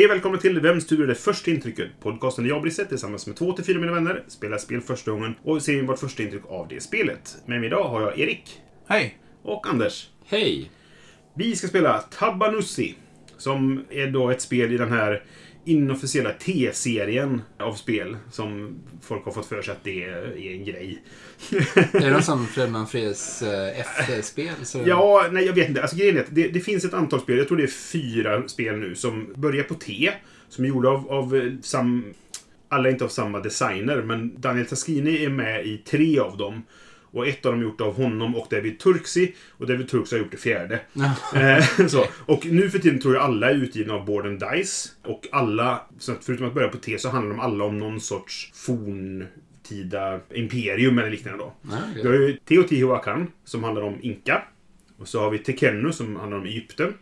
Hej och välkomna till Vems tur är det första intrycket? Podcasten där jag, Brisse, tillsammans med två till fyra mina vänner spelar spel första gången och ser vårt första intryck av det spelet. Med mig idag har jag Erik Hej! och Anders. Hej! Vi ska spela Tabanussi, som är då ett spel i den här inofficiella T-serien av spel som folk har fått för sig att det är en grej. Är det någon sån Fredman Freds eh, F-spel? Ja, nej jag vet inte. Alltså grejen är att det, det finns ett antal spel, jag tror det är fyra spel nu, som börjar på T. Som är gjorda av, av eh, sam... Alla är inte av samma designer, men Daniel Taschini är med i tre av dem. Och ett av dem är gjort av honom och David Turksi. Och David Turksi har gjort det fjärde. Eh, så. Och nu för tiden tror jag alla är utgivna av Board and Dice. Och alla, så att förutom att börja på T, så handlar de alla om någon sorts forntida imperium eller liknande då. Okej. Vi har ju Teotihuacan som handlar om Inka. Och så har vi Tekenu som handlar om Egypten.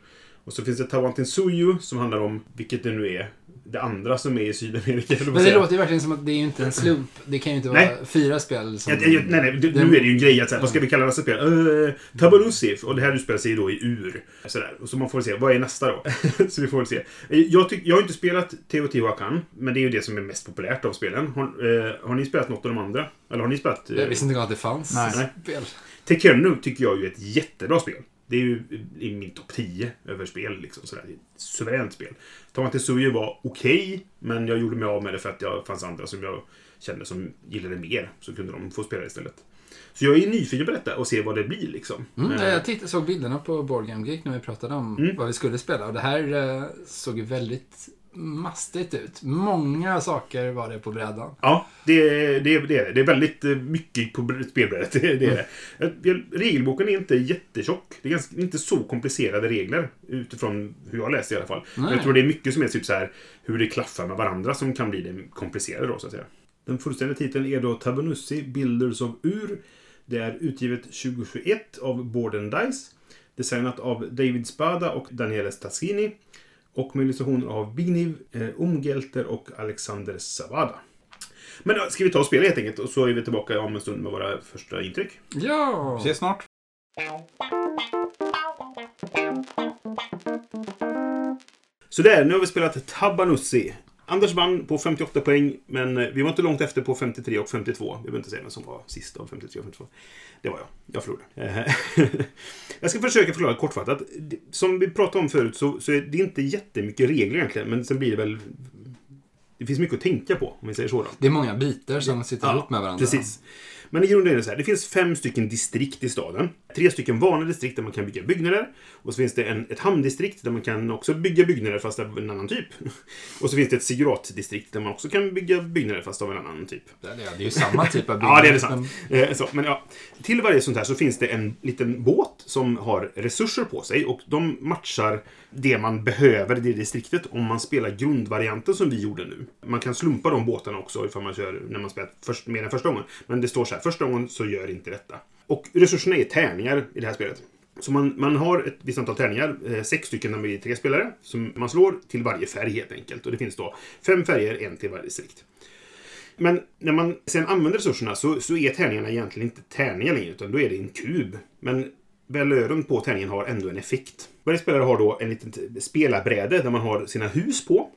Och så finns det Tawantinsuyu som handlar om, vilket det nu är, det andra som är i Sydamerika. Men det låter ju verkligen som att det är ju inte en slump. Det kan ju inte vara Nej. fyra spel som... Ja, ja, nej, nej, det, nu är det ju en grej att säga, vad ska vi kalla nästa spel? Uh, Tabanusif. Och det här utspelar sig då i ur. Sådär. Och så man får se, vad är nästa då? så vi får väl se. Eh, Jag, tyck, jag har inte spelat Teotihuacan, men det är ju det som är mest populärt av spelen. Har, eh, har ni spelat något av de andra? Eller har ni spelat? eh, Jag visste inte att det fanns Nej. spel. Tekenu tycker jag ju är ett jättebra spel. Det är ju i min topp 10 över spel. Liksom, sådär. Det är ett suveränt spel. Tawantinsuyu var okej, men jag gjorde mig av med det för att det fanns andra som jag kände som gillade mer. Så kunde de få spela istället. Så jag är nyfiken på detta och se vad det blir liksom. Mm, Eh, jag tittade, såg bilderna på Board Game Geek när vi pratade om Mm. vad vi skulle spela. Och det här eh, såg ju väldigt mastigt ut. Många saker var det på brädan. Ja, det, det, det är det. Det är väldigt mycket på br- spelbrädet. Det, det är. Eh, Regelboken är inte jättetjock. Det är ganska, inte så komplicerade regler. Utifrån hur jag läste i alla fall. Men jag tror det är mycket som är typ så här hur det klaffar med varandra som kan bli det komplicerade då, så att säga. Den fullständiga titeln är då Tabanussi Builders of Ur. Det är utgivet 2021 av Board and Dice. Designat av David Spada och Daniele Stassini. Och med illustrationer av Bigniv, eh, Umgelter och Alexander Savada. Men ska vi ta och spela helt enkelt och så är vi tillbaka om en stund med våra första intryck. Ja! Vi ses snart. Så där, nu har vi spelat Tabanussi. Anders vann på 58 poäng, men eh, vi var inte långt efter på 53 och 52. Vi behöver inte säga vem som var sist av 53 och 52. Det var jag. Jag förlorade. Eh, jag ska försöka förklara kortfattat. Som vi pratade om förut så, så är det inte jättemycket regler egentligen, men sen blir det väl... Det finns mycket att tänka på, om vi säger så. Då. Det är många bitar som sitter ihop med varandra. Precis. Men i grunden är det så här. Det finns fem stycken distrikt i staden. Tre stycken vanliga distrikt där man kan bygga byggnader. Och så finns det en, ett hamndistrikt där man kan också bygga byggnader fast av en annan typ. Och så finns det ett sigguratdistrikt där man också kan bygga byggnader fast av en annan typ. Det är, det är ju samma typ av Ja, det är det sant. Eh, så, men ja, till varje sånt här så finns det en liten båt som har resurser på sig och de matchar det man behöver i det distriktet om man spelar grundvarianten som vi gjorde nu. Man kan slumpa de båtarna också ifall man kör när man spelar först, mer än första gången. Men det står så här, första gången så gör inte detta. Och resurserna är tärningar i det här spelet. Så man, man har ett visst antal tärningar, eh, sex stycken när man är tre spelare, som man slår till varje färg helt enkelt. Och det finns då fem färger, en till varje distrikt. Men när man sen använder resurserna så, så är tärningarna egentligen inte tärningar längre, utan då är det en kub. Men valören på tärningen har ändå en effekt. Varje spelare har då en liten spelarbräde där man har sina hus på.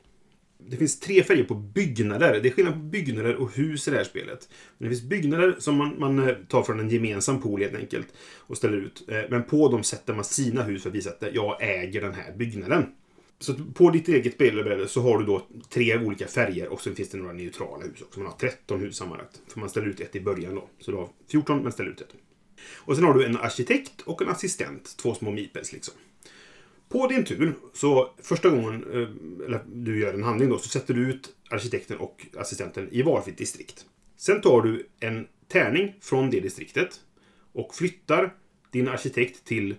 Det finns tre färger på byggnader. Det är skillnad på byggnader och hus i det här spelet. Men det finns byggnader som man, man eh, tar från en gemensam pool helt enkelt och ställer ut. Eh, men på dem sätter man sina hus för att visa att jag äger den här byggnaden. Så på ditt eget spelbräde så har du då tre olika färger och så finns det några neutrala hus också. Man har 13 hus sammanlagt. För man ställer ut ett i början då. Så du har 14 men ställer ut ett. Och sen har du en arkitekt och en assistent. Två små mipels liksom. På din tur, så första gången eh, eller du gör en handling då, så sätter du ut arkitekten och assistenten i varsitt distrikt. Sen tar du en tärning från det distriktet och flyttar din arkitekt till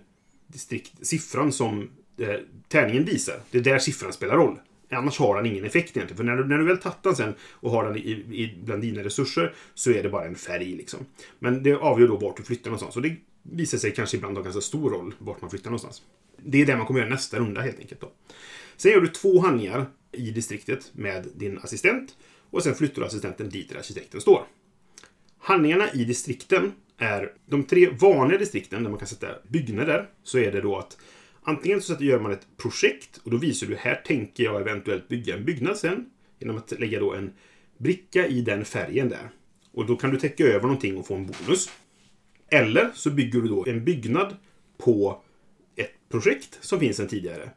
distrikt, siffran som eh, tärningen visar. Det är där siffran spelar roll. Annars har den ingen effekt egentligen. För när du, när du väl tagit den sen och har den i, i, bland dina resurser så är det bara en färg. Liksom. Men det avgör då vart du flyttar någonstans. Så det visar sig kanske ibland ha ganska stor roll vart man flyttar någonstans. Det är det man kommer göra nästa runda helt enkelt. Då. Sen gör du två handlingar i distriktet med din assistent. Och sen flyttar du assistenten dit där arkitekten står. Handlingarna i distrikten är de tre vanliga distrikten där man kan sätta byggnader. Så är det då att antingen så gör man ett projekt och då visar du här tänker jag eventuellt bygga en byggnad sen. Genom att lägga då en bricka i den färgen där. Och då kan du täcka över någonting och få en bonus. Eller så bygger du då en byggnad på ett projekt som finns sedan tidigare.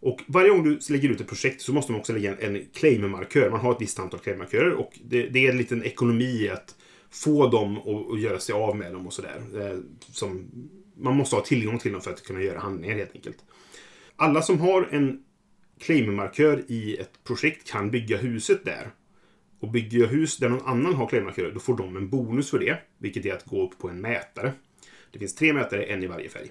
Och varje gång du lägger ut ett projekt så måste man också lägga en, en claim-markör. Man har ett visst antal claim-markörer och det, det, är en liten ekonomi i att få dem och, och göra sig av med dem och sådär. Eh, som, man måste ha tillgång till dem för att kunna göra handlingar helt enkelt. Alla som har en claim-markör i ett projekt kan bygga huset där. Och bygger jag hus där någon annan har klädmarkörer, då får de en bonus för det. Vilket är att gå upp på en mätare. Det finns tre mätare, en i varje färg.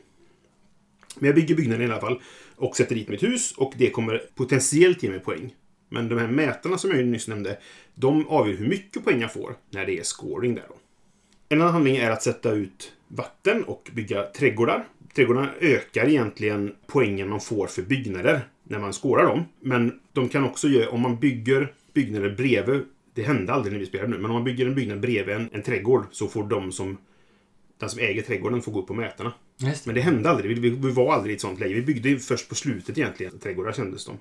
Men jag bygger byggnaden i alla fall och sätter dit mitt hus och det kommer potentiellt ge mig poäng. Men de här mätarna som jag nyss nämnde, de avgör hur mycket poäng jag får när det är scoring där då. En annan handling är att sätta ut vatten och bygga trädgårdar. Trädgårdarna ökar egentligen poängen man får för byggnader när man skårar dem. Men de kan också göra, om man bygger byggnader bredvid, det hände aldrig när vi spelade nu, men om man bygger en byggnad bredvid en, en trädgård så får de som den som äger trädgården får gå upp på mätarna. Just. Men det hände aldrig. Vi, vi, vi var aldrig i ett sånt läge. Vi byggde ju först på slutet egentligen. Trädgårdar kändes de.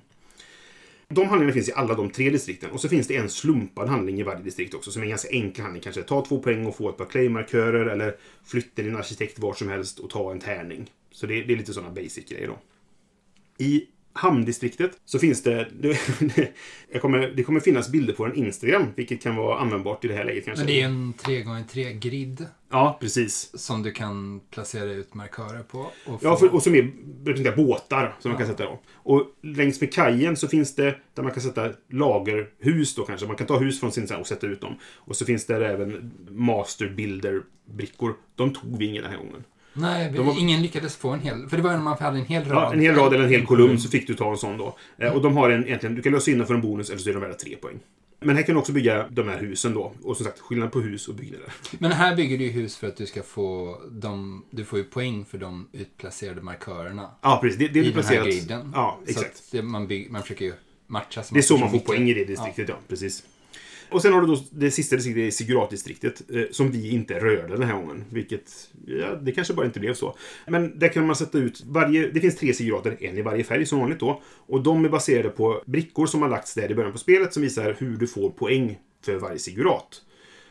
De handlingarna finns i alla de tre distrikten. Och så finns det en slumpad handling i varje distrikt också. Som är en ganska enkel handling. Kanske ta två poäng och få ett par claim-markörer. Eller flytta din arkitekt var som helst och ta en tärning. Så det, det är lite sådana basic-grejer då. I hamndistriktet så finns det... Det, jag kommer, det kommer finnas bilder på en Instagram, vilket kan vara användbart i det här läget kanske. Men det är en 3x3 grid Ja, precis. som du kan placera ut markörer på. Och Ja, för, och som är båtar som man kan Ja. sätta då. Och längs med kajen så finns det där man kan sätta lagerhus då kanske. Man kan ta hus från sin och sätta ut dem. Och så finns det även master builder brickor. De tog vi ingen den här gången. Nej, De var- ingen lyckades få en hel... För det var när man hade en hel rad. Ja, en hel rad eller en hel kolumn så fick du ta en sån då. Eh, Och de har en, egentligen, du kan lösa in dem för en bonus eller så är de värda tre poäng. Men här kan du också bygga de här husen då. Och som sagt, skillnad på hus och byggnader. Men här bygger du ju hus för att du ska få de... Du får ju poäng för de utplacerade markörerna. Ja, precis. Det, det är I den här griden. Ja, Så exakt. man, bygg, man försöker ju matcha. Det är så man får poäng i det distriktet, ja. Precis. Och sen har du då det sista distriktet, det är Sigurat-distriktet, eh, som vi inte rörde den här gången. Vilket, ja, det kanske bara inte blev så. Men där kan man sätta ut varje, det finns tre Sigurater, en i varje färg som vanligt då. Och de är baserade på brickor som har lagts där i början på spelet som visar hur du får poäng för varje Sigurat.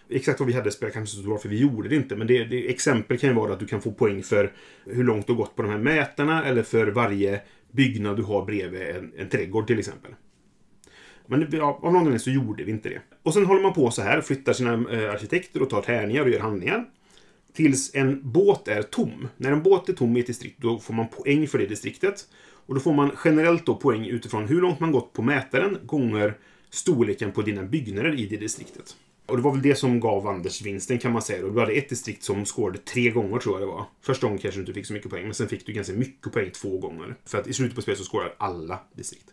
Exakt vad vi hade spelat kanske inte så bra för vi gjorde det inte. Men det, det, exempel kan ju vara att du kan få poäng för hur långt du har gått på de här mätarna eller för varje byggnad du har bredvid en, en trädgård till exempel. Men ja, av någon anledning så gjorde vi inte det. Och sen håller man på så här, flyttar sina eh, arkitekter och tar tärningar och gör handlingar. Tills en båt är tom. När en båt är tom i ett distrikt, då får man poäng för det distriktet. Och då får man generellt då poäng utifrån hur långt man gått på mätaren gånger storleken på dina byggnader i det distriktet. Och det var väl det som gav Anders vinsten kan man säga. Du hade ett distrikt som skårade tre gånger tror jag det var. Första gången kanske du inte fick så mycket poäng, men sen fick du ganska mycket poäng två gånger. För att i slutet på spelet så skårar alla distrikt.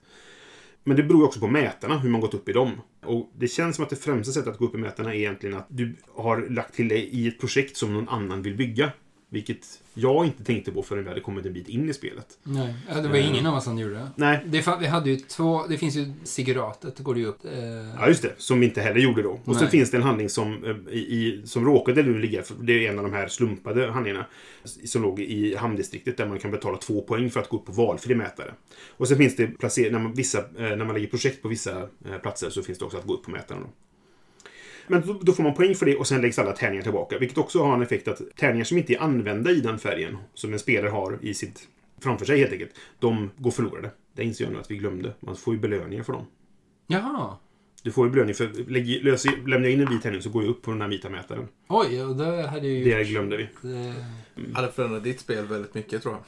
Men det beror ju också på mätarna, hur man gått upp i dem. Och det känns som att det främsta sättet att gå upp i mätarna är egentligen att du har lagt till dig i ett projekt som någon annan vill bygga. Vilket jag inte tänkte på förrän vi hade kommit en bit in i spelet. Nej, det var ingen av oss som gjorde det. Nej, det vi hade ju två, det finns ju Siguratet, det går det ju upp. Eh, ja just det. Som vi inte heller gjorde då. Och så Nej. finns det en handling som, eh, i, som råkade nu ligga, det är en av de här slumpade handlingarna, som låg i hamndistriktet där man kan betala två poäng för att gå upp på valfri mätare. Och sen finns det placer, när, man, vissa, eh, när man lägger projekt på vissa eh, platser så finns det också att gå upp på mätaren. Då. Men då, får man poäng för det och sen läggs alla tärningar tillbaka. Vilket också har en effekt att tärningar som inte är använda i den färgen, som en spelare har i sitt, framför sig helt enkelt, de går förlorade. Det inser jag nu att vi glömde. Man får ju belöningar för dem. Jaha. Du får ju belöning för, lägg, lös, lämnar jag in en vit tärning så går jag upp på den här vita mätaren. Oj, och det hade ju... Det glömde vi. Eh, hade förändrat ditt spel väldigt mycket tror jag.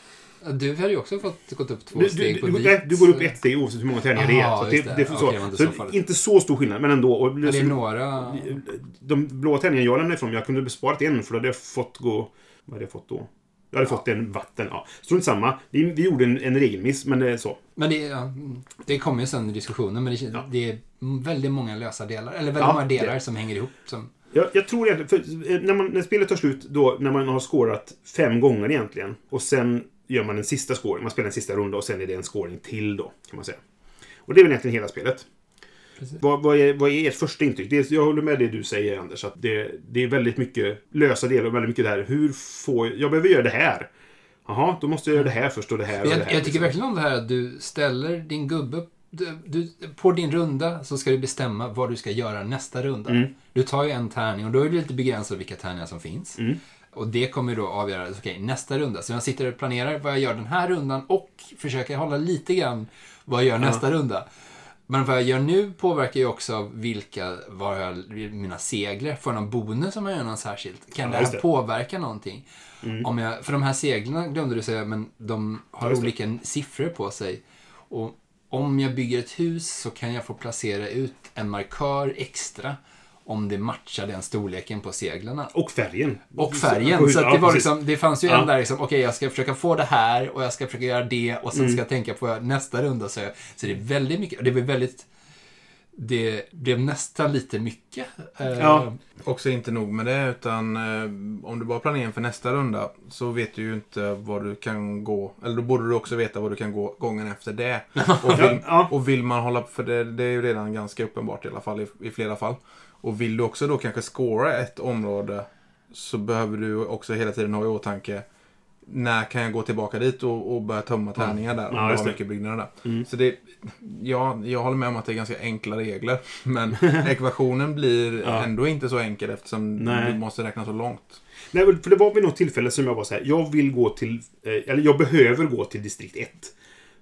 Du hade ju också fått gått upp två Du, steg du, på du, nej, du går upp ett steg oavsett hur många tärningar det är. Så det, det, det. så, inte så, så inte så stor skillnad, men ändå. Och, Men det är så- några... de blåa tärningarna jag lämnade ifrån jag kunde besparat en för då hade jag fått gå... Vad hade jag fått då? Jag hade fått en vatten. Ja. Strunt samma. Vi, vi gjorde en, en regelmiss, men det är så. Men det, ja, det kommer ju sen i diskussionen, men det, Ja. det är väldigt många lösa delar. Eller väldigt Ja, många delar som hänger ihop. Som, Jag, jag tror egentligen, eh, när, man, när spelet tar slut, då, när man har skårat fem gånger egentligen, och sen gör man en sista scoring, man spelar en sista runda och sen är det en scoring till då, kan man säga. Och det är väl egentligen hela spelet. Vad, vad, är, vad är ert första intryck? Det, jag håller med det du säger, Anders, att det, det är väldigt mycket lösa delar och väldigt mycket det här, hur får jag behöver göra det här. Jaha, då måste jag göra det här först och det här och jag, det här. jag tycker verkligen om det här att du ställer din gubbe du, du, på din runda så ska du bestämma vad du ska göra nästa runda. Mm. Du tar ju en tärning och då är det lite begränsat vilka tärningar som finns. Mm. Och det kommer då avgöra, okej, nästa runda. Så jag sitter och planerar vad jag gör den här rundan och försöker hålla lite grann vad jag gör nästa runda. Men vad jag gör nu påverkar ju också vilka, vad jag, mina segler, får någon bonus om jag gör något särskilt? Kan Ja, det här påverka någonting? Om jag, för de här seglarna glömde du säga, men de har Ja, just det. olika siffror på sig. Och om jag bygger ett hus så kan jag få placera ut en markör extra om det matchar den storleken på seglarna. Och färgen. Och På färgen. Så det, var liksom, det fanns ju Ja. en där liksom, okej jag ska försöka få det här och jag ska försöka göra det och sen Mm. ska jag tänka på nästa runda. Så, så det är väldigt mycket, det blev väldigt, det blev nästan lite mycket. Eh, Ja. Också inte nog med det, utan eh, om du bara planerar inför nästa runda så vet du ju inte vad du kan gå. Eller då borde du också veta vad du kan gå gången efter det. Och vill, Ja. och vill man hålla för det, det är ju redan ganska uppenbart i alla fall i, i flera fall. Och vill du också då kanske scora ett område så behöver du också hela tiden ha i åtanke när kan jag gå tillbaka dit och, och börja tömma tärningar där? Om Ja, det. mycket byggnader där. Mm. Så det, ja, jag håller med om att det är ganska enkla regler. Men ekvationen blir Ja. ändå inte så enkel eftersom Nej. du måste räkna så långt. Nej, för det var vid något tillfälle som jag var så här. Jag vill gå till... eh, Eller jag behöver gå till distrikt 1.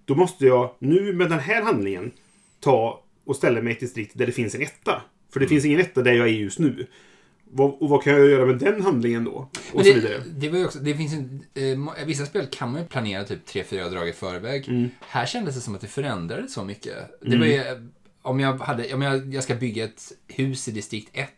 Då måste jag nu med den här handlingen ta och ställa mig i ett distrikt där det finns en etta. För det Mm. finns ingen etta där jag är just nu. Vad, och vad kan jag göra med den handlingen då? Och Men så det, vidare. det var också, det finns en, eh, vissa spel kan man ju planera typ 3-4 drag i förväg. Mm. Här kändes det som att det förändrade så mycket. Det var ju, eh, om jag hade, om jag, jag ska bygga ett hus i distrikt 1.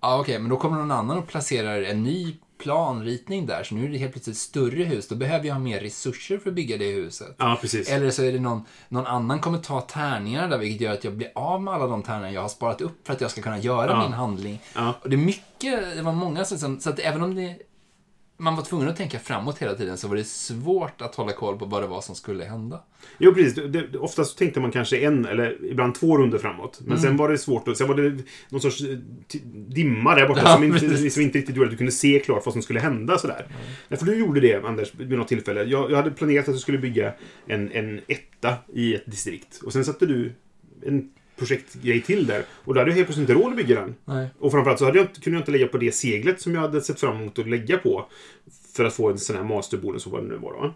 Ja, okej, men då kommer någon annan och placerar en ny planritning där. Så nu är det helt plötsligt ett större hus. Då behöver jag ha mer resurser för att bygga det huset. Ja, precis. Eller så är det någon, någon annan kommer ta tärningarna där, vilket gör att jag blir av med alla de tärningar jag har sparat upp för att jag ska kunna göra Ja. min handling. Ja. Och det är mycket, det var många som, så att även om det, man var tvungen att tänka framåt hela tiden så var det svårt att hålla koll på vad det var som skulle hända. Jo, precis. Det, oftast tänkte man kanske en eller ibland två runder framåt. Men Mm. sen var det svårt. Och, sen var det någon sorts eh, dimma där borta Ja, som, inte, som inte riktigt gjorde att du kunde se klart vad som skulle hända. Sådär. Nej, för du gjorde det, Anders, vid något tillfälle. Jag, jag hade planerat att du skulle bygga en, en etta i ett distrikt. Och sen satte du en projektgrej till där. Och då hade jag helt plötsligt inte råd att bygga den. Nej. Och framförallt så hade jag inte, kunde jag inte lägga på det seglet som jag hade sett fram emot att lägga på. För att få en sån här masterbonus och vad det nu var. Då.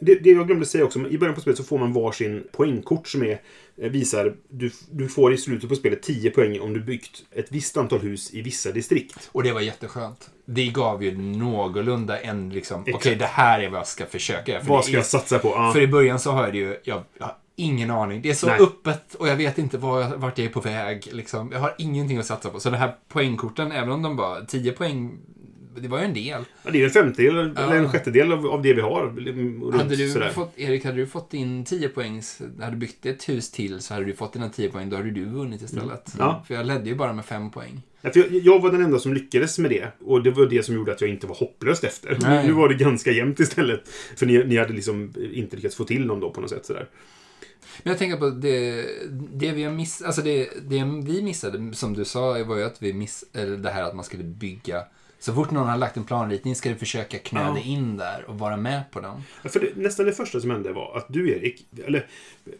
Det, det jag glömde säga också, i början på spelet så får man varsin poängkort som är, eh, visar, du, du får i slutet på spelet 10 poäng om du byggt ett visst antal hus i vissa distrikt. Och det var jätteskönt. Det gav ju någorlunda en liksom, okej Exakt. det här är vad jag ska försöka göra. Vad ska är- jag satsa på? Ja. För i början så har jag det ju, jag, ingen aning. Det är så Nej. öppet och jag vet inte var jag, vart jag är på väg. Liksom. Jag har ingenting att satsa på. Så de här poängkorten, även om de var 10 poäng, det var ju en del. Ja, det är en femtedel eller Ja. en sjättedel av, av det vi har. Runt, Hade du sådär. fått, Erik, hade du fått in 10 poängs, hade du byggt ett hus till så hade du fått dina 10 poäng, då hade du vunnit istället. Mm. Ja. För jag ledde ju bara med 5 poäng. Ja, jag, jag var den enda som lyckades med det. Och det var det som gjorde att jag inte var hopplöst efter. Nej. Nu var det ganska jämnt istället. För ni, ni hade liksom inte lyckats få till någon då på något sätt. Sådär. Men jag tänker på det, det vi miss, alltså det, det vi missade, som du sa, var ju att vi miss, eller det här att man skulle bygga så fort någon har lagt en planritning ska du försöka knöda Ja. in där och vara med på den. Ja, För det, nästan det första som hände var att du, Erik, eller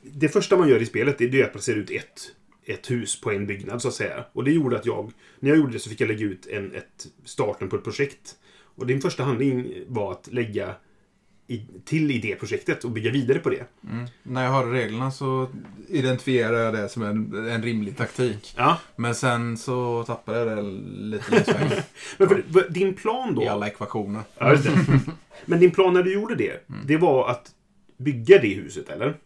det första man gör i spelet det är att placera ut ett, ett hus på en byggnad, så att säga. Och det gjorde att jag, när jag gjorde det så fick jag lägga ut en, ett, starten på ett projekt. Och din första handling var att lägga i, till i det projektet och bygga vidare på det. När jag hörde reglerna så identifierade jag det som en, en rimlig taktik. Ja. Men sen så tappade jag det lite längs vägen Men för, för din plan då... i alla ekvationer. Ja. Men din plan när du gjorde det, det var att bygga det huset, eller?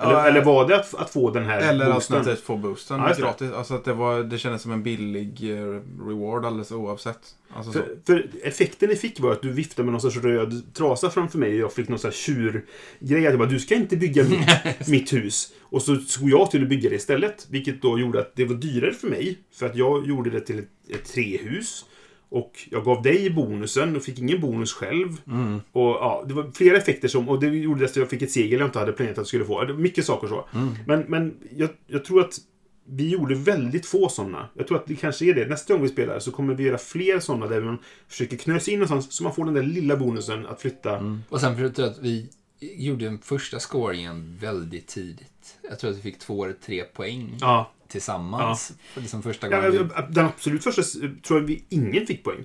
Eller, Ja, eller var det att, att få den här Eller boosten? alternativt få boosten Ja, gratis. Alltså att det, var, det kändes som en billig eh, reward alldeles oavsett. Alltså så. För, för effekten ni fick var att du viftade med någon sorts röd trasa framför mig och jag fick någon sån här tjurgrej. Att jag bara, du ska inte bygga mitt, mitt hus. Och så såg jag till att bygga det istället. Vilket då gjorde att det var dyrare för mig. För att jag gjorde det till ett, ett trehus. Och jag gav dig bonusen och fick ingen bonus själv. Och ja, Det var flera effekter som... Och det gjorde att jag fick ett segel jag inte hade planerat att jag skulle få. Mycket saker så. Men, men jag, jag tror att vi gjorde väldigt få sådana. Jag tror att det kanske är det. Nästa gång vi spelar så kommer vi göra fler sådana där man försöker knösa in någonstans så man får den där lilla bonusen att flytta. Och sen förutom att vi gjorde den första scoringen väldigt tidigt. Jag tror att vi fick två eller tre poäng Ja. Tillsammans. För liksom första Ja, gången. vi... Den absolut första tror jag vi ingen fick poäng.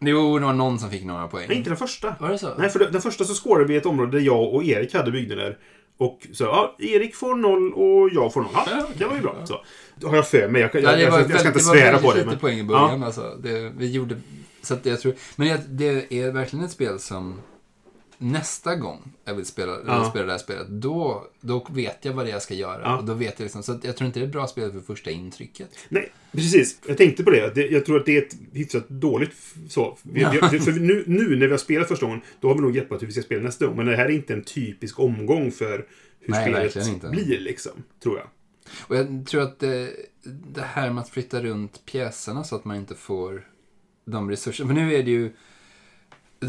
Jo, det var någon som fick några poäng. Nej, inte den första. Var det så? Nej, för den första så skårade vi ett område där jag och Erik hade byggnader. Och så, ja, Erik får noll och jag får noll. Ja, Ja, det var ju bra. Så. Det har jag för mig. Jag, jag, Ja, det jag, var jag, ska inte det var svära på det. lite Men... poäng i början. Alltså. Det, vi gjorde, så jag tror, men jag, det är verkligen ett spel som nästa gång jag vill spela, Ja. vill spela det här spelet, då, då vet jag vad det är jag ska göra. Ja. Och då vet jag liksom, så att jag tror inte det är ett bra spel för första intrycket. Nej, precis. Jag tänkte på det. Jag tror att det är ett hyfsat dåligt så. Ja. för nu, nu när vi har spelat första gången, då har vi nog greppat hur vi ska spela nästa gång. Men det här är inte en typisk omgång för hur Nej, spelet blir, liksom. Tror jag. Och jag tror att det, det här med att flytta runt pjäserna så att man inte får de resurser. För nu är det ju...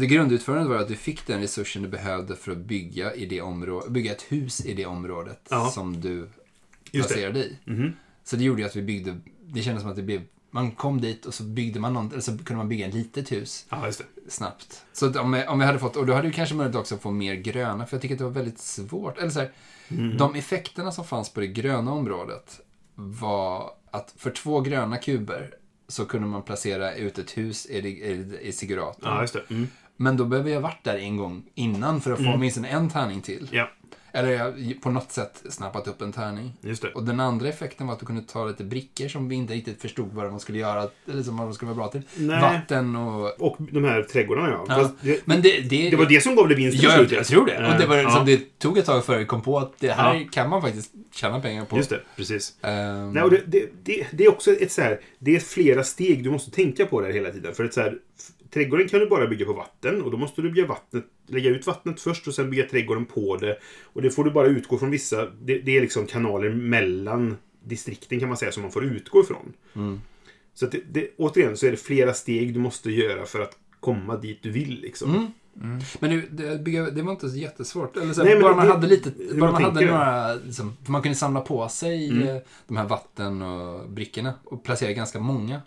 Det grundutförandet var att du fick den resursen du behövde för att bygga, i det område, bygga ett hus i det området Ja. som du Just det. placerade i. Mhm. Så det gjorde ju att vi byggde... Det kändes som att det blev... Man kom dit och så byggde man någon, eller så kunde man bygga ett litet hus det. snabbt. Så att om, vi, om vi hade fått, och då hade vi kanske möjlighet också att få mer gröna, för jag tycker att det var väldigt svårt. Eller så här, Mm. De effekterna som fanns på det gröna området var att för två gröna kuber så kunde man placera ut ett hus i, i, i. Ja, just det. Mm. Men då behöver jag varit där en gång innan för att få åtminstone en tärning till. Ja, Eller jag på något sätt snappat upp en tärning. just det. Och den andra effekten var att du kunde ta lite brickor som vi inte riktigt förstod vad de skulle göra, eller som vad de skulle vara bra till. Nej. Vatten och... Och de här trädgårdarna, ja. Ja. Det, Men det, det, det var det som gav det vinst Ja, jag, jag tror det. Och det, var, Ja. som det tog ett tag före jag kom på att det här Ja. kan man faktiskt tjäna pengar på. Just det, precis. Ehm, Nej, och det, det, det, är också ett så här, det är flera steg du måste tänka på där hela tiden. För ett så här, trädgården kan du bara bygga på vatten och då måste du bygga vattnet, lägga ut vattnet först och sen bygga trädgården på det. Och det får du bara utgå från vissa, det, det är liksom kanaler mellan distrikten kan man säga som man får utgå ifrån. Mm. Så att det, det, återigen så är det flera steg du måste göra för att komma dit du vill liksom. Mm. Men det, det, det var inte så jättesvårt. Eller så, Nej, bara det- man hade lite, bara man hade några, liksom, för man kunde samla på sig Mm. eh, de här vatten och brickorna och placera ganska många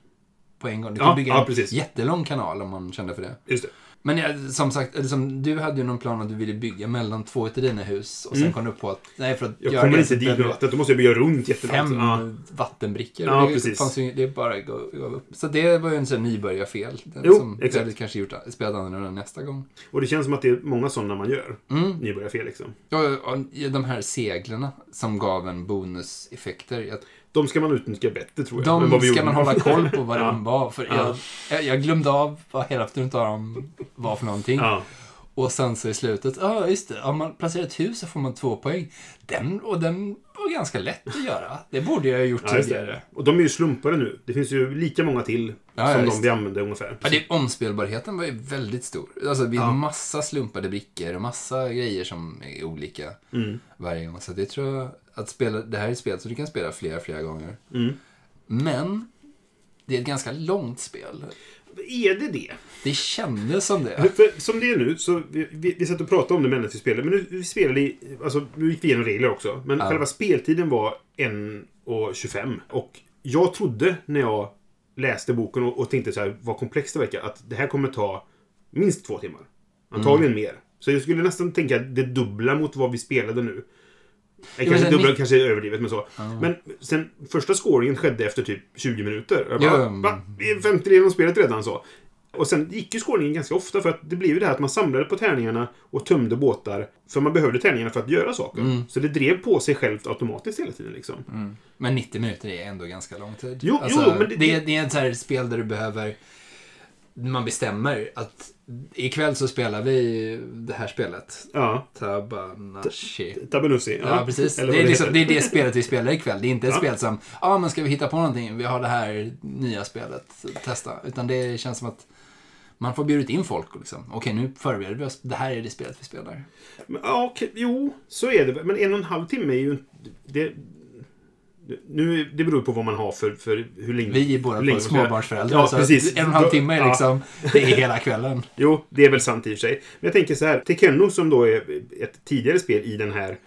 på en gång. Du Ja, kunde bygga ja, en precis. jättelång kanal om man kände för det. Just det. Men jag, som sagt, eller som, du hade ju någon plan att du ville bygga mellan två av dina hus och sen Mm. kom du på att, nej för att Jag göra kommer det inte dit med du vattnet, då måste jag bygga runt jättelångt. fem Ja. vattenbrickor. Ja, det, precis. Fanns ju, det är bara att gå, gå upp. Så det var ju en sån nybörjarfel. Den Jo, som exakt. hade kanske gjort, spelat annorlunda nästa gång. Och det känns som att det är många sådana man gör. Mm. Nybörjarfel liksom. Och de här seglerna som gav en bonuseffekter. Jag, De ska man utnyttja bättre tror jag. än vad de vi ska gjorde. man hålla koll på vad Ja. de var. För Ja. jag, jag, glömde av vad hälften av dem var för någonting. Ja. Och sen så i slutet, ja just det, om man placerar ett hus så får man två poäng. Den, och den var ganska lätt att göra. Det borde jag ha gjort Ja, tidigare. Och de är ju slumpade nu. Det finns ju lika många till Ja, ja, som visst. de vi använde ungefär. Ja, det, omspelbarheten var ju väldigt stor. Alltså är Ja. massa slumpade brickor och massa grejer som är olika Mm. varje gång. Så det tror jag att spela, det här är ett spel så du kan spela flera, flera gånger. Mm. Men det är ett ganska långt spel. Är det det? Det kändes som det. För som det är nu, så vi, vi, vi satt och pratade om det medan vi spelade. Men nu, spelade i, alltså, nu gick vi igenom regler också. Men Ja. själva speltiden var 1.25. Och jag trodde när jag läste boken och, och tänkte så här, vad komplext det verkar, att det här kommer ta minst två timmar. Antagligen Mm. mer. Så jag skulle nästan tänka det dubbla mot vad vi spelade nu. Men Kanske sen dubbla ni- kanske är överdrivet, men så. Men sen första scoringen skedde efter typ 20 minuter. Jag bara, Ja, va? Vi är 50 genom spelet redan så. Och sen gick ju scoringen ganska ofta för att det blev ju det här att man samlade på tärningarna och tömde båtar. För man behövde tärningarna för att göra saker. Mm. Så det drev på sig självt automatiskt hela tiden liksom. Men 90 minuter är ändå ganska lång tid. Jo, Alltså, jo, men det- det, är- det är ett så här spel där du behöver... man bestämmer att ikväll så spelar vi det här spelet. Ja. Tabanashi. Tabenussi. Ja, precis. Eller Det är, liksom, heter. det är det spelet vi spelar ikväll. Det är inte ett Ja. spel som, ja men ska vi hitta på någonting? Vi har det här nya spelet, testa. Utan det känns som att man får bjudit in folk liksom, okej nu förbereder vi oss, det här är det spelet vi spelar. Men, Ja, okej, jo, så är det. Men en och en halv timme är ju. Det, nu, det beror på vad man har för, för hur länge... Vi är båda länge småbarnsföräldrar, Ja, så precis. en och en halv timme är Ja. liksom, det är hela kvällen. Jo, det är väl sant i och för sig. Men jag tänker så här. Tekenno som då är ett tidigare spel i den här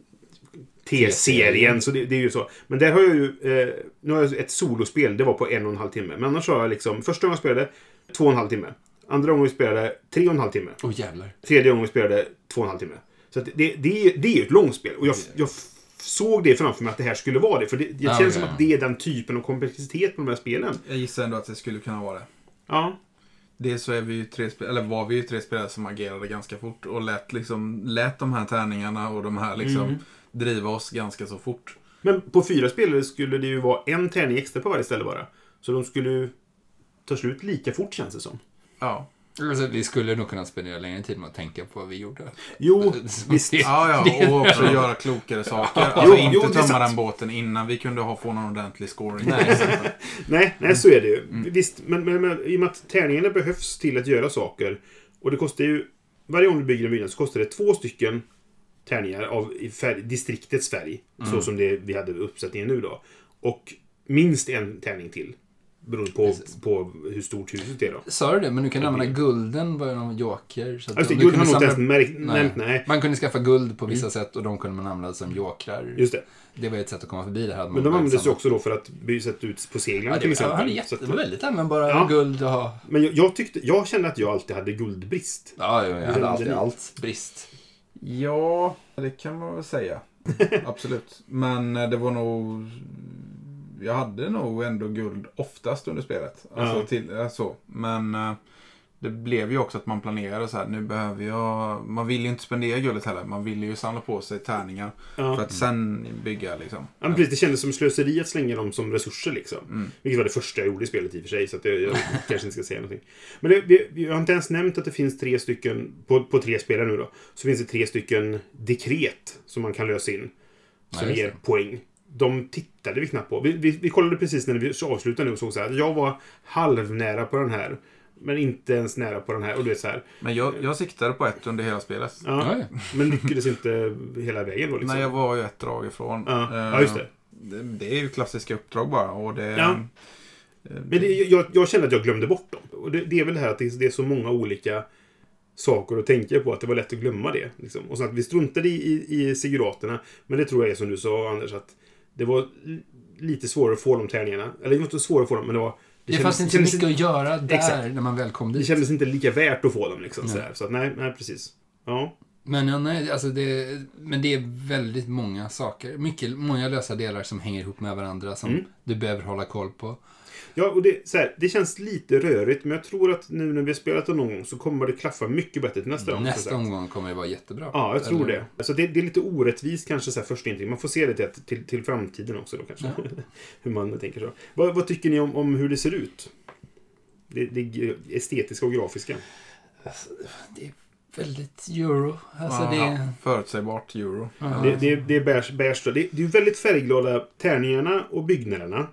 T-serien. Så det, det är ju så. Men där har jag ju... Eh, nu har jag ett solospel. Det var på en och en halv timme. Men annars har jag liksom... Första gången jag spelade, två och en halv timme. Andra gången vi spelade, tre och en halv timme. Oh, jävlar. Tredje gången vi spelade, två och en halv timme. Så det, det, är, det är ju ett långspel. Och jag, jag såg det framför mig att det här skulle vara det. För det, det Ja, känns ja. som att det är den typen av komplexitet på de här spelen. Jag gissar ändå att det skulle kunna vara det. Ja. Dels så är vi ju tre spel, eller var vi ju tre spelare som agerade ganska fort och lät, liksom, lät de här tärningarna och de här liksom Mm. driva oss ganska så fort. Men på fyra spelare skulle det ju vara en tärning extra på varje ställe bara. Så de skulle ju ta slut lika fort känns det som. Ja. Alltså, vi skulle nog kunna spendera längre tid med att tänka på vad vi gjorde. Jo, visst. Ja, ja, och också göra klokare saker. Alltså Jo, inte jo, tömma den båten innan vi kunde ha, få någon ordentlig scoring. Nej. Nej, nej, så är det ju. Visst, men, men, men i och med att tärningarna behövs till att göra saker. Och det kostar ju... Varje gång du bygger en byggnad så kostar det två stycken tärningar av färg, distriktets färg. Så som det vi hade uppsättningen nu då. Och minst en tärning till. Beroende på, på hur stort huset är då. Sa du det? Men du kan använda gulden var ju någon joker. Så du guld har kunde nog inte märkt, Nej. nämnt. Nej, Man kunde skaffa guld på vissa sätt och de kunde man använda som jokrar. just det. Det var ett sätt att komma förbi det här. Men de användes ju också då för att sätta ut på seglen Ja, till det, exempel. ja, det, var väldigt användbara Ja. guld att ha. Men jag, jag, tyckte, jag kände att jag alltid hade guldbrist. Ja, jag hade alltid allt brist. Ja, det kan man väl säga. Absolut. Men eh, det var nog... Jag hade nog ändå guld oftast under spelet. Alltså Ja. till, eh, så. Men eh, det blev ju också att man planerade så här. Nu behöver jag... Man vill ju inte spendera guldet heller. Man vill ju samla på sig tärningar. Ja. För att sen bygga liksom. Ja, precis, det kändes som slöseri att slänga dem som resurser. Liksom. Mm. Vilket var det första jag gjorde i spelet i och för sig. Så att jag, jag kanske inte ska säga någonting. Men det, vi, vi har inte ens nämnt att det finns tre stycken, på, på tre spelare nu då, så finns det tre stycken dekret som man kan lösa in. Som just ger poäng. De tittade vi knappt på. Vi, vi, vi kollade precis när vi avslutade nu och såg så här. att Jag var halvnära på den här. Men inte ens nära på den här. Och du vet så här. Men jag, jag siktade på ett under hela spelet. Ja. Men lyckades inte hela vägen då liksom. Nej, jag var ju ett drag ifrån. ja. Eh, ja, just det. det. Det är ju klassiska uppdrag bara. Och det, Ja. eh, Men det, jag, jag kände att jag glömde bort dem. Och det, det är väl det här att det, är så många olika saker att tänka på att det var lätt att glömma det. Liksom. Och så att vi struntade i, i, i siguraterna. Men det tror jag är som du sa Anders att det var lite svårare att få de tärningarna. Eller det var inte svårare att få dem men det var... Det, kändes- fanns inte kändes mycket att göra där Exakt. när man väl kom Det dit. kändes inte lika värt att få dem liksom. Nej. Så att nej, nej precis. Ja. Men, ja, nej, alltså det, men det är väldigt många saker. Mycket, många lösa delar som hänger ihop med varandra som Mm. du behöver hålla koll på. Ja, och det, så här, det känns lite rörigt men jag tror att nu när vi har spelat det någon gång så kommer det klaffa mycket bättre till nästa gång. Nästa omgång kommer det vara jättebra. Ja, jag tror Eller- det. Så det, det är lite orättvist kanske så här första intryck. Man får se det till, till, till framtiden också då kanske. hur man tänker så. Vad, vad tycker ni om, om hur det ser ut? Det, det estetiska och grafiska. Det är väldigt euro. Alltså ja, det, Förutsägbart euro. Ja. Det, det, det är beige, det, det är ju väldigt färgglada. Tärningarna och byggnaderna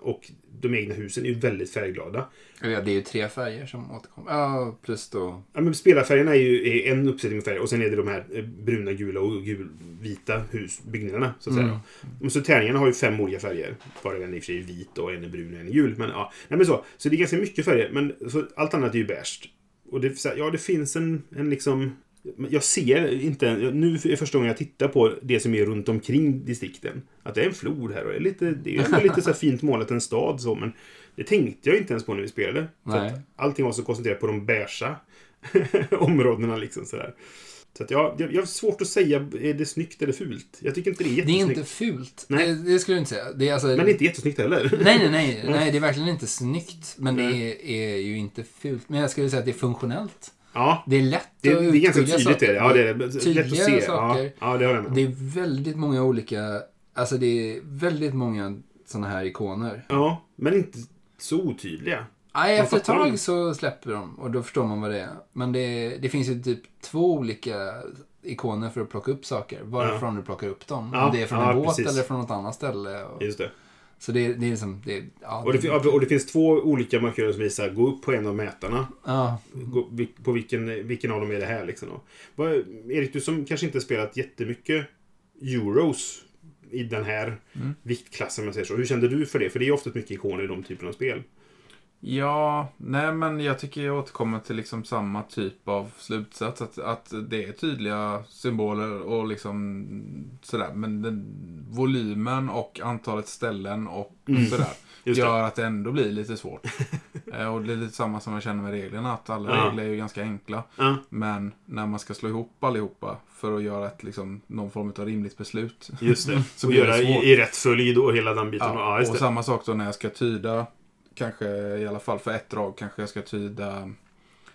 och de egna husen är ju väldigt färgglada. ja, det är ju tre färger som återkommer. Ja, plus då... Ja, men spelarfärgerna är ju är en uppsättning med färger och sen är det de här eh, bruna, gula och gulvita hus, byggnaderna. Så att säga. Mm. Och så tärningarna har ju fem olika färger. Bara en i och för sig är vit och en är brun och en är gul. Men ja, nej, men så. Så det är ganska mycket färger. Men allt annat är ju beige. Och det, ja, det finns en, en liksom... Jag ser inte, nu är första gången jag tittar på det som är runt omkring distrikten. Att det är en flod här och det är lite, det är lite så fint målat en stad så, men det tänkte jag inte ens på när vi spelade. För Nej. att allting var så koncentrerat på de beiga områdena liksom sådär. Så att ja, jag, jag har svårt att säga, är det snyggt eller fult? Jag tycker inte det är Det är jättesnyggt. inte fult. Nej. Det, det skulle jag inte säga. Det är alltså... Men inte jättesnyggt heller. Nej, nej, nej, nej. Det är verkligen inte snyggt. Men det är, är ju inte fult. Men jag skulle säga att det är funktionellt. Ja, Det är lätt det, att det är ganska tydligt. Det. Ja, det är. Lätt att se. Ja, saker. ja, det har jag med. Det är väldigt många olika... Alltså det är väldigt många såna här ikoner. Ja, men inte så otydliga. Nej, efter ett tag så släpper de och då förstår man vad det är. Men det, det finns ju typ två olika ikoner för att plocka upp saker. Varifrån du plockar upp dem. Ja, Om det är från ja, en båt precis. eller från något annat ställe. Och, Just det. Så det, det är liksom... Det, ja, Och det, och det finns två olika markörer som visar gå upp på en av mätarna. ja, Gå, på vilken, vilken av dem är det här liksom. Vad, Erik, du som kanske inte spelat jättemycket Euros i den här Mm. viktklassen, man säger så. Hur kände du för det? För det är ofta mycket ikoner i de typerna av spel. Ja, nej men jag tycker jag återkommer till liksom samma typ av slutsats. Att, att det är tydliga symboler och liksom sådär. Men den, volymen och antalet ställen och sådär. Just det. gör att det ändå blir lite svårt. Eh, och det är lite samma som jag känner med reglerna. Att alla Ja. regler är ju ganska enkla. Ja, Men när man ska slå ihop allihopa för att göra ett, liksom, någon form av rimligt beslut. just det. Så och blir det göra svårt. i, i rätt följd och hela den biten. Ja, och det. samma sak då när jag ska tyda, kanske i alla fall för ett drag, kanske jag ska tyda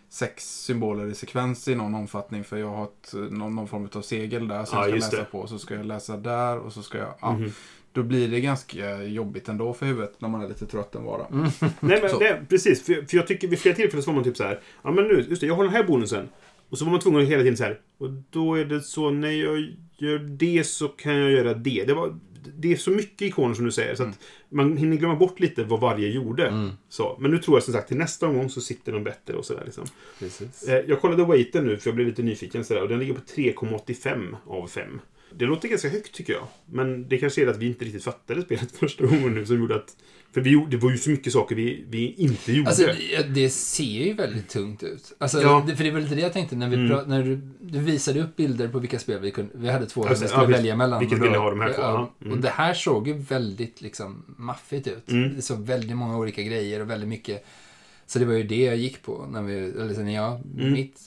sex symboler i sekvens i någon omfattning. För jag har ett, någon, någon form av segel där som Ja, jag ska läsa det. på. Så ska jag läsa där och så ska jag... Ja, Mhm. Då blir det ganska jobbigt ändå för huvudet när man är lite trött en vardag. Nej, men det, precis. För, för jag tycker vid flera tillfällen så var man typ så här. Ja, men nu, just det, jag har den här bonusen. Och så var man tvungen att hela tiden så här. Och då är det så, när jag gör det så kan jag göra det. Det, var, det är så mycket ikoner som du säger. Så att man hinner glömma bort lite vad varje gjorde. Så, men nu tror jag som sagt till nästa omgång så sitter de bättre och sådär. Liksom. precis. Eh, Jag kollade weighten nu för jag blev lite nyfiken sådär, och den ligger på 3,85 av 5. Det låter ganska högt tycker jag. Men det kanske är att vi inte riktigt fattade spelet första gången nu som gjorde att... För vi, gjorde- det var ju så mycket saker vi, vi inte gjorde. Alltså, det, ser ju väldigt tungt ut. Alltså, Ja. det, för det väl lite det jag tänkte när, vi Mm. när du, du visade upp bilder på vilka spel vi kunde... Vi hade två Just som vi skulle ja, välja mellan. Vilket Och då- vill ni ha de här två? Ja. Mm. Och det här såg ju väldigt liksom maffigt ut. Mm. Det såg väldigt många olika grejer och väldigt mycket... Så det var ju det jag gick på när vi... Eller sen jag... Mm. Mitt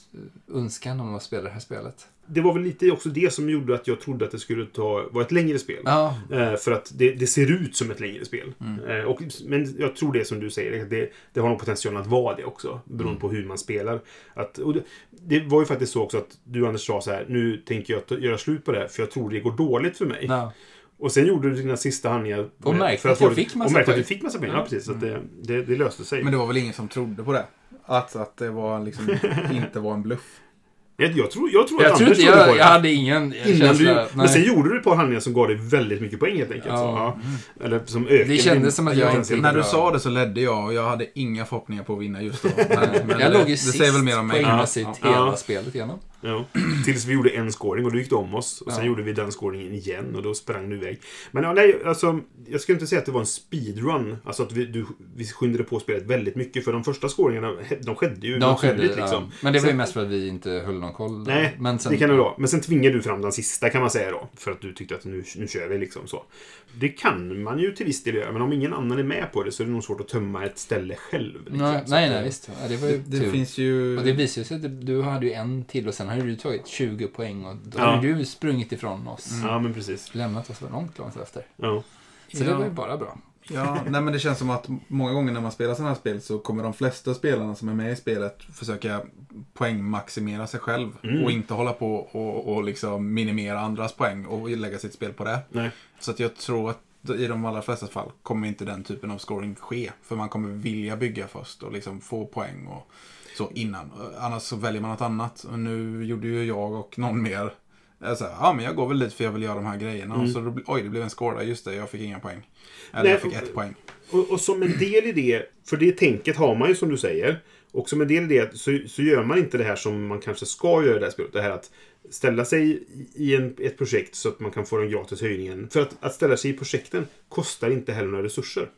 önskan om att spela det här spelet. Det var väl lite också det som gjorde att jag trodde att det skulle ta, vara ett längre spel. Ja, Eh, för att det, det ser ut som ett längre spel. Eh, och, men jag tror det som du säger, att det, det har nog potentialen att vara det också. Beroende på hur man spelar. Att, och det, det var ju faktiskt så också att du Anders sa så här, nu tänker jag ta- göra slut på det här för jag tror det går dåligt för mig. ja. Och sen gjorde du dina sista handlingar. Och märkte för att få jag det- fick massa Och märkte att du fick massa pengar. Ja, precis. Så att det, det, det löste sig. Men det var väl ingen som trodde på det? Att, att det var liksom inte var en bluff. Jag, jag tror, jag tror Jag att tror Anders trodde på jag, det. jag hade ingen Innan känsla. du, men sen gjorde du ett par handlingar som gav dig väldigt mycket poäng helt enkelt. Ja. Så, ja. Eller som ökade Det kändes din- som att jag inte-. När du bra. sa det så ledde jag och jag hade inga förhoppningar på att vinna just då. Men, men jag det, låg ju det sist säger väl mer om mig. poängmässigt Ja, hela Ja. spelet igenom. Ja. Tills vi gjorde en scoring och då gick det om oss. Och sen Ja. gjorde vi den scoringen igen och då sprang du iväg. Men ja, nej, alltså, jag skulle inte säga att det var en speedrun. Alltså att vi, du, vi skyndade på spelet väldigt mycket. För de första scoringarna, de skedde ju De skedde, naturligt, ja. Men det var ju mest för att vi inte höll någon koll. Nej, men sen, det kan det vara. Men sen tvingade du fram den sista kan man säga då. För att du tyckte att nu, nu kör vi liksom så. Det kan man ju till viss del göra. Men om ingen annan är med på det så är det nog svårt att tömma ett ställe själv. liksom. Nej, nej, nej, visst. Ja, det var ju Det, det finns ju... Och det visade sig att du- hade ju en till och sen hade du tagit 20 poäng och då Ja. hade du sprungit ifrån oss. Ja, men precis. Lämnat oss långt, långt efter. Ja. Så det Ja. var ju bara bra. Ja, nej men det känns som att många gånger när man spelar sådana här spel så kommer de flesta spelarna som är med i spelet försöka poängmaximera sig själv. Mm. Och inte hålla på och, och liksom minimera andras poäng och lägga sitt spel på det. Nej. Så att jag tror att i de allra flesta fall kommer inte den typen av scoring ske. För man kommer vilja bygga först och liksom få poäng och så innan. Annars så väljer man något annat. Och nu gjorde ju jag och någon mer jag sa, ja men jag går väl dit för jag vill göra de här grejerna. Och så då, oj, det blev en score där. Just det, jag fick inga poäng. Eller Nej, jag fick ett poäng. Och, och som en del i det, för det tänket har man ju som du säger. Och som en del i det så, så gör man inte det här som man kanske ska göra i det här spelet. Det här att ställa sig i- i en, ett projekt så att man kan få den gratis höjningen. För att, att ställa sig i projekten kostar inte heller några resurser.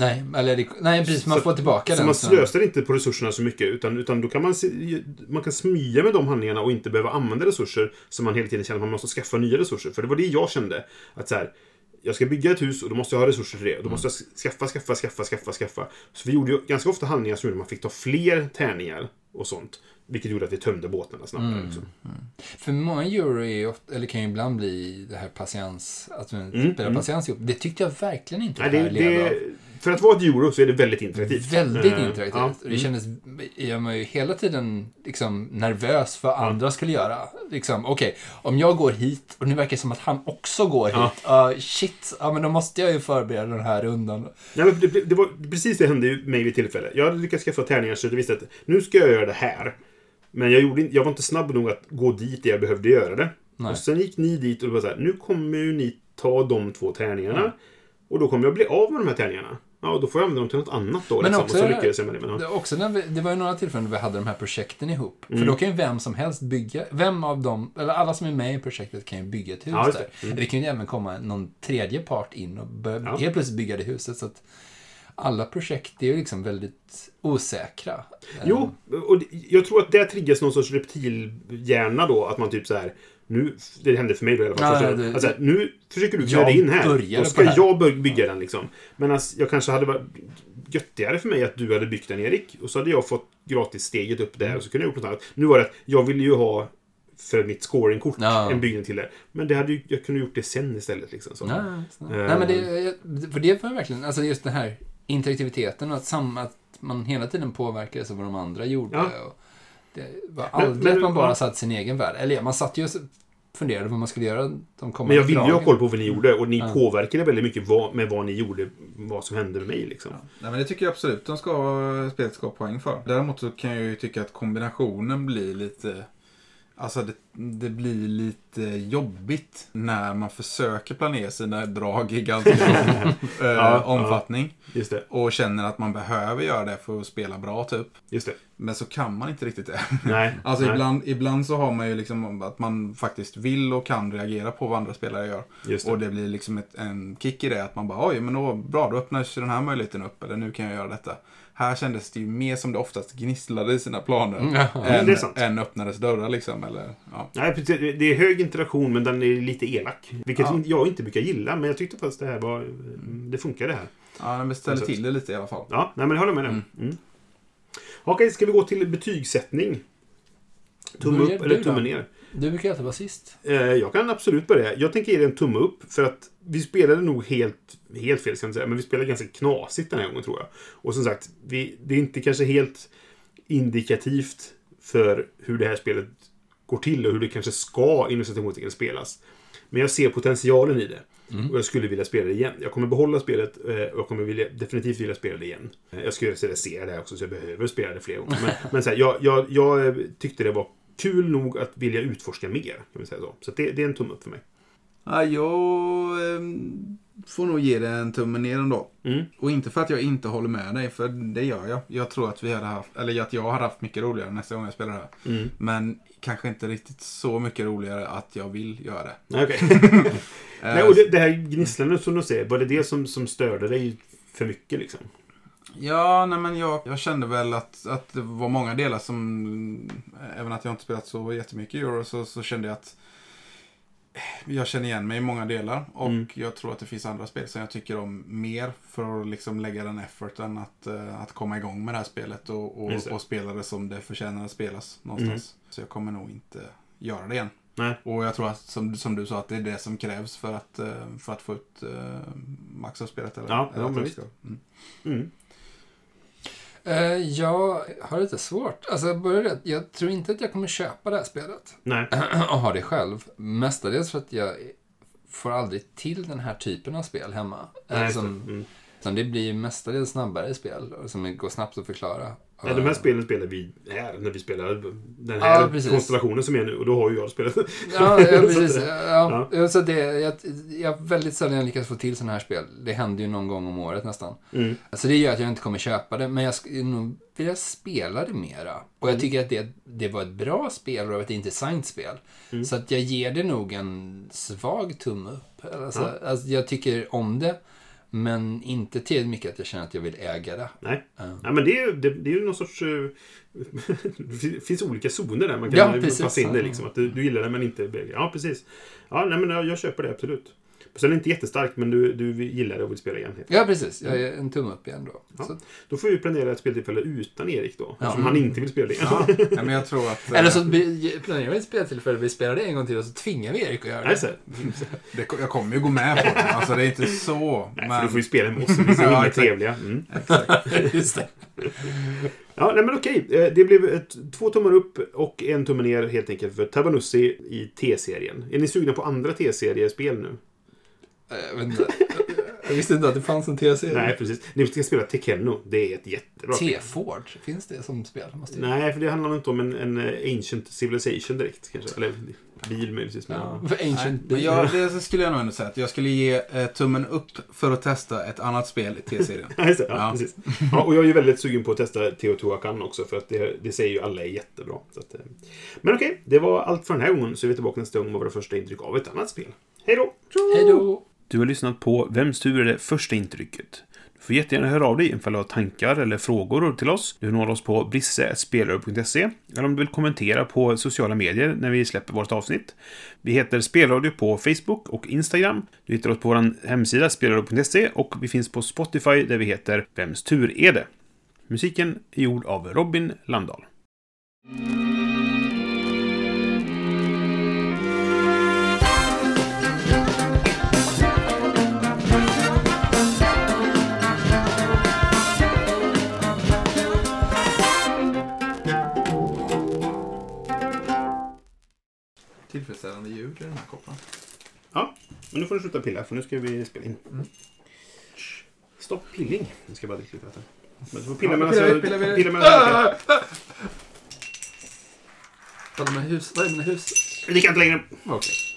Nej, eller nej precis. Man Så- får tillbaka Så den. man slösar inte på resurserna så mycket. Utan, utan då kan man, man kan smyga med de handlingarna och inte behöva använda resurser som man hela tiden känner att man måste skaffa nya resurser. För det var det jag kände. Att så här, jag ska bygga ett hus och då måste jag ha resurser till det. Och då måste jag skaffa, skaffa, skaffa, skaffa, skaffa. Så vi gjorde ju ganska ofta handlingar som gjorde att man fick ta fler tärningar och sånt. Vilket gjorde att vi tömde båtarna snabbare. Mm. Liksom. För många euro är ofta, eller kan ju ibland bli det här patiens, att man Mm, spelar mm. patiens ihop. Det tyckte jag verkligen inte Nej, det det, här det, för att vara ett euro så är det väldigt interaktivt. Väldigt Eh, interaktivt. ja. Och Det kändes, jag var ju hela tiden liksom nervös för vad andra skulle göra. Liksom, okej, om jag går hit och nu verkar det som att han också går hit. Ja. Uh, shit, ja men då måste jag ju förbereda den här rundan. Ja, men det, det var precis det hände ju mig vid tillfälle. Jag hade lyckats skaffa tärningar så jag visste att nu ska jag göra det här. Men jag, gjorde, jag var inte snabb nog att gå dit där jag behövde göra det. Nej. Och sen gick ni dit och det var så här, nu kommer ju ni ta de två tärningarna. Och då kommer jag bli av med de här tärningarna. Ja, då får jag använda dem till något annat då. Men liksom. också och så det lyckades jag med det. Men, Det, ja. också när vi, det var ju några tillfällen då vi hade de här projekten ihop. Mm. För då kan ju vem som helst bygga, vem av dem, eller alla som är med i projektet kan ju bygga ett hus Ja, just där. det. Mm. Det kan ju även komma någon tredje part in och börja Ja. helt plötsligt bygga det huset. Så att alla projekt är ju liksom väldigt osäkra. Jo, och det- jag tror att det triggas någon sorts reptilhjärna då. Att man typ så här. Nu, det hände för mig då i alla fall. Ja, ja, det- alltså, nu försöker du Jag knälla in här. Då ska här. jag bygga den liksom. Men jag kanske hade varit göttigare för mig att du hade byggt den Erik. Och så hade jag fått gratis steget upp där. Och så kunde jag gjort något annat. Nu var det att jag ville ju ha för mitt scoringkort Ja. en byggnad till det. Men det hade ju, jag kunde gjort det sen istället. Liksom, så. Nej, nej, nej. Nej men det, för det var verkligen, alltså just den här interaktiviteten och att, sam, att man hela tiden påverkades av vad de andra gjorde. Ja. Och det var aldrig men- att man bara ja. satt sin egen värld. Eller ja, man satt ju och funderade på vad man skulle göra de kommande Men jag ville ju ha koll på vad ni gjorde. Och ni Ja. påverkade väldigt mycket vad, med vad ni gjorde. Vad som hände med mig liksom. Nej, men det tycker jag absolut de ska, spelet ska ha poäng för. Däremot så kan jag ju tycka att kombinationen blir lite... Alltså det, det blir lite jobbigt när man försöker planera sina drag i ganska lång eh, Ja, omfattning. Det. Och känner att man behöver göra det för att spela bra typ. Men så kan man inte riktigt det. Nej. Alltså nej. ibland, ibland så har man ju liksom att man faktiskt vill och kan reagera på vad andra spelare gör. Det. Och det blir liksom ett, en kick i det. Att man bara, oj, men då, bra, då öppnas den här möjligheten upp. Eller nu kan jag göra detta. Här kändes det ju mer som det oftast gnisslade i sina planer. Ja. än, än öppnades dörrar liksom. Eller, ja. Nej, precis. det är hög interaktion men den är lite elak. Vilket Ja. jag inte brukar gilla, men jag tyckte faktiskt det här var... Det funkar det här. ja, den ställer till det lite i alla fall. Ja, nej, men jag håller med dig. Mm. Okej, ska vi gå till betygssättning? Tumme Börjar upp eller tumme då? ner? Du brukar alltid vara sist. Eh, jag kan absolut börja. Jag tänker ge det en tumme upp för att vi spelade nog helt, helt fel, ska jag säga, men vi spelade ganska knasigt den här gången tror jag. Och som sagt, vi, det är inte kanske helt indikativt för hur det här spelet går till och hur det kanske ska inom citationstecken spelas. Men jag ser potentialen i det. Och jag skulle vilja spela det igen. Jag kommer behålla spelet eh, och jag kommer vilja, definitivt vilja spela det igen. Eh, Jag ju recensera det här också så jag behöver spela det fler gånger. Men, men så här, jag, jag, jag tyckte det var kul nog att vilja utforska mer. Kan vi säga så. Så det, det är en tumme upp för mig. Ja, jag ehm, får nog ge det en tumme ner ändå. Mm. Och inte för att jag inte håller med dig, för det gör jag. Jag tror att vi hade haft, eller att jag hade haft mycket roligare nästa gång jag spelar det här. Mm. Men kanske inte riktigt så mycket roligare att jag vill göra det. Eh, Nej, och det, det här gnisslandet som du säger, var det det som, som störde dig för mycket liksom? Ja, nej men jag, jag kände väl att, att det var många delar som, även att jag inte spelat så jättemycket Euro, så, så kände jag att jag känner igen mig i många delar. Och Mm. jag tror att det finns andra spel som jag tycker om mer för att liksom lägga den efforten att, eh, att komma igång med det här spelet och, och. Mm. och spela det som det förtjänar att spelas någonstans. Så jag kommer nog inte göra det igen. Nej. Och jag tror att, som, som du sa, att det är det som krävs för att, eh, för att få ut max av spelet. Eller, Ja, eller ja, men visst. Mm. Eh, jag har lite svårt. Alltså, jag, började, jag tror inte att jag kommer köpa det här spelet. Nej. och ha det själv. Mestadels för att jag får aldrig till den här typen av spel hemma. Nej, som, Mm. som det blir mestadels snabbare spel som går snabbt att förklara. Nej, de här spelen spelar vi här, när vi spelar den här Ja, konstellationen som är nu. Och då har ju jag spelat. Ja, ja precis. Så Ja, ja. Så det, jag, jag väldigt sällan lyckats få till sådana här spel. Det händer ju någon gång om året nästan. Mm. Så det gör att jag inte kommer köpa det, men jag skulle nog vilja spela det mera. Och Mm. jag tycker att det, det var ett bra spel och ett intressant spel. Mm. Så att jag ger det nog en svag tumme upp. Alltså, Ja. alltså, jag tycker om det, men inte tillräckligt mycket att jag känner att jag vill äga det. Nej. Ja. Ja, men det är det, det är ju någon sorts... eh, det finns olika zoner där man kan Ja, precis. passa in det. Liksom, att du, du gillar det men inte... Ja, precis. Ja, nej, men jag, jag köper det absolut. Så den är inte jättestark, men du, du gillar det och vill spela igen. helt Ja, precis. Jag är en tumme upp igen då. Ja. Så, Då får vi planera ett speltillfälle utan Erik då. Ja. Eftersom han inte vill spela det. Ja, nej, men jag tror att... eh, eller så be- planerar vi ett speltillfälle, vi spelar det en gång till och så tvingar vi Erik att göra Nej, så. det. det, jag kommer ju gå med på det. Alltså det är inte så. Nej, men... för du får ju spela med oss. Vi är Ja, exakt. trevliga. Mm. Just det. Ja, nej men okej. Eh, Det blev ett, två tummar upp och en tumme ner helt enkelt för Tabanussi i T-serien. Är ni sugna på andra T-seriespel nu? Jag, vet inte. jag visste inte att det fanns en T-serie. Nej, precis. Ni ska spela Tekenno. Det är ett jättebra spel. T-Forge, finns det som spel? Måste. Nej, för det handlar inte om en, en eh, Ancient Civilization direkt kanske. Eller bil möjligtvis. Men... Ja, för Nej, Ancient men jag, det skulle jag nog ändå säga att jag skulle ge eh, tummen upp för att testa ett annat spel i T-serien. Ja. Ja. Precis. Ja, och jag är ju väldigt sugen på att testa Teotihuacan också, för att det, det säger ju alla är jättebra. Så att, eh. Men okej, det var allt för den här gången, så är vi tillbaka nästa gång med våra första intryck av ett annat spel. Hej då! Hej då! Du har lyssnat på Vems tur är det första intrycket? Du får jättegärna höra av dig ifall du har tankar eller frågor till oss. Du når oss på brisse.spelradio.se eller om du vill kommentera på sociala medier när vi släpper vårt avsnitt. Vi heter Spelradio på Facebook och Instagram. Du hittar oss på vår hemsida spelradio.se och vi finns på Spotify där vi heter Vems tur är det? Musiken är gjord av Robin Landahl. Tillfredsställande ljud i den här koppen. Ja, men nu får du sluta pilla för nu ska vi spela in. Stopp pilling. Nu ska jag bara dricka lite vatten. Men du får pilla Ja, medan jag... pillar vi. Pilla medan jag... Det med hus? Vad är med hus? Det kan inte längre. Okej.